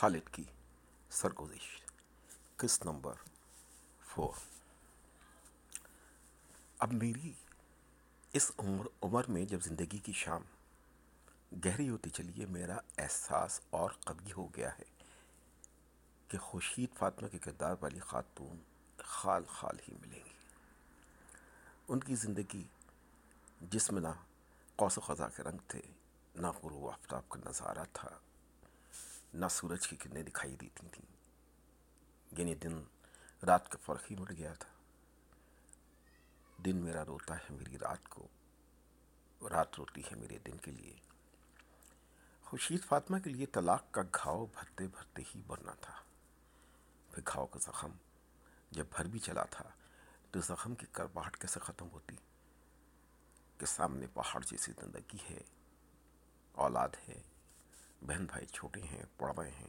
خالد کی سرگزش قسط number four اب میری اس عمر عمر میں جب زندگی کی شام گہری ہوتی چلی ہے، میرا احساس اور قوی ہو گیا ہے کہ خوشید فاطمہ کے کردار والی خاتون خال خال ہی ملیں گی۔ ان کی زندگی جس میں نہ قوس و خزا کے رنگ تھے، نہ غروب آفتاب کا نظارہ تھا۔ نہ سورج کی کرنیں دکھائی دیتی تھیں یعنی دن رات کا فرق ہی مٹ گیا تھا۔ دن میرا روتا ہے میری رات کو، رات روتی ہے میرے دن کے لیے۔ خوشید فاطمہ کے لیے طلاق کا گھاؤ بھرتے بھرتے ہی بھرنا تھا۔ پھر گھاؤ کا زخم جب بھر بھی چلا تھا تو زخم کی کرباہٹ کیسے ختم ہوتی؟ کہ سامنے پہاڑ جیسی زندگی ہے، اولاد ہے بہن بھائی چھوٹے ہیں پڑھ رہے ہیں۔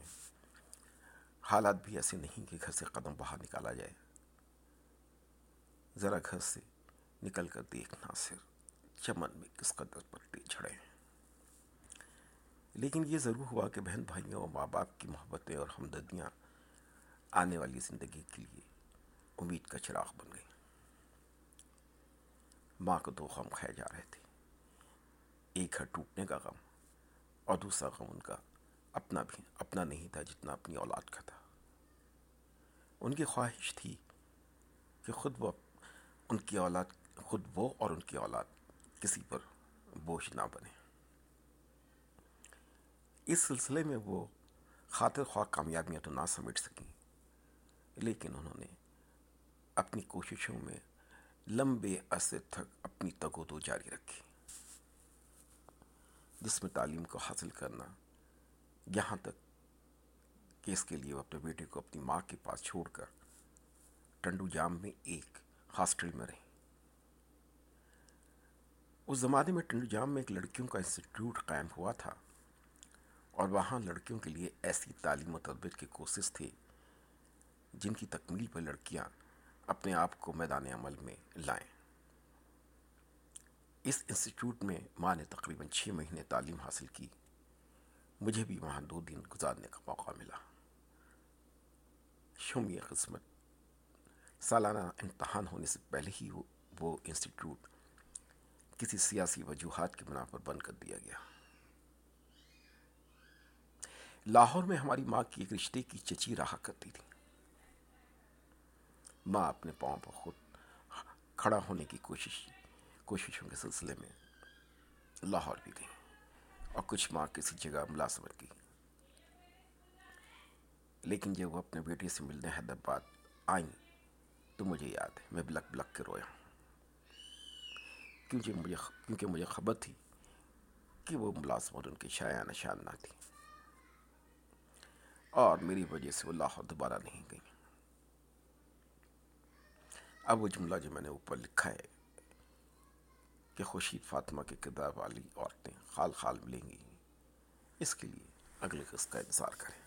حالات بھی ایسے نہیں کہ گھر سے قدم باہر نکالا جائے۔ ذرا گھر سے نکل کر دیکھنا صرف چمن میں کس قدر پتے جھڑے ہیں۔ لیکن یہ ضرور ہوا کہ بہن بھائیوں اور ماں باپ کی محبتیں اور ہمدردیاں آنے والی زندگی کے لیے امید کا چراغ بن گئی ماں کو دو غم کھائے جا رہے تھے۔ ایک ہے ٹوٹنے کا غم۔ اور دوسرا غم ان کا اپنا بھی، اپنا نہیں تھا جتنا اپنی اولاد کا تھا۔ ان کی خواہش تھی کہ خود وہ، ان کی اولاد، خود وہ اور ان کی اولاد کسی پر بوجھ نہ بنے۔ اس سلسلے میں وہ خاطر خواہ کامیابیاں تو نہ سمجھ سکیں، لیکن انہوں نے اپنی کوششوں میں لمبے عرصے تک اپنی تگو دو جاری رکھی۔ جس میں تعلیم کو حاصل کرنا، یہاں تک کہ اس کے لیے وہ اپنے بیٹے کو اپنی ماں کے پاس چھوڑ کر ٹنڈو جام میں ایک ہاسٹل میں رہی اس زمانے میں ٹنڈو جام میں ایک لڑکیوں کا انسٹیٹیوٹ قائم ہوا تھا اور وہاں لڑکیوں کے لیے ایسی تعلیم و تربیت کی کوشش تھی جن کی تکمیل پر لڑکیاں اپنے آپ کو میدان عمل میں لائیں۔ اس انسٹیٹیوٹ میں ماں نے تقریباً چھ مہینے تعلیم حاصل کی۔ مجھے بھی وہاں دو دن گزارنے کا موقع ملا۔ شمی قسمت۔ سالانہ امتحان ہونے سے پہلے ہی وہ انسٹیٹیوٹ کسی سیاسی وجوہات کی بنا پر بند کر دیا گیا۔ لاہور میں ہماری ماں کی ایک رشتے کی چچی رہا کرتی تھی۔ ماں اپنے پاؤں پر خود کھڑا ہونے کی کوشش کوششوں کے سلسلے میں لاہور بھی گئی اور کچھ ماں کسی جگہ ملازمت کی۔ لیکن جب وہ اپنے بیٹے سے ملنے حیدرآباد آئیں تو مجھے یاد ہے، میں بلک بلک کے رویا کیونکہ مجھے کیونکہ مجھے خبر تھی کہ وہ ملازمت ان کی شاع نشان نہ تھی۔ اور میری وجہ سے وہ لاہور دوبارہ نہیں گئی اب وہ جملہ جو میں نے اوپر لکھا ہے کہ خوشید فاطمہ کے کردار والی عورتیں خال خال ملیں گی۔ اس کے لیے اگلے قسط کا انتظار کریں۔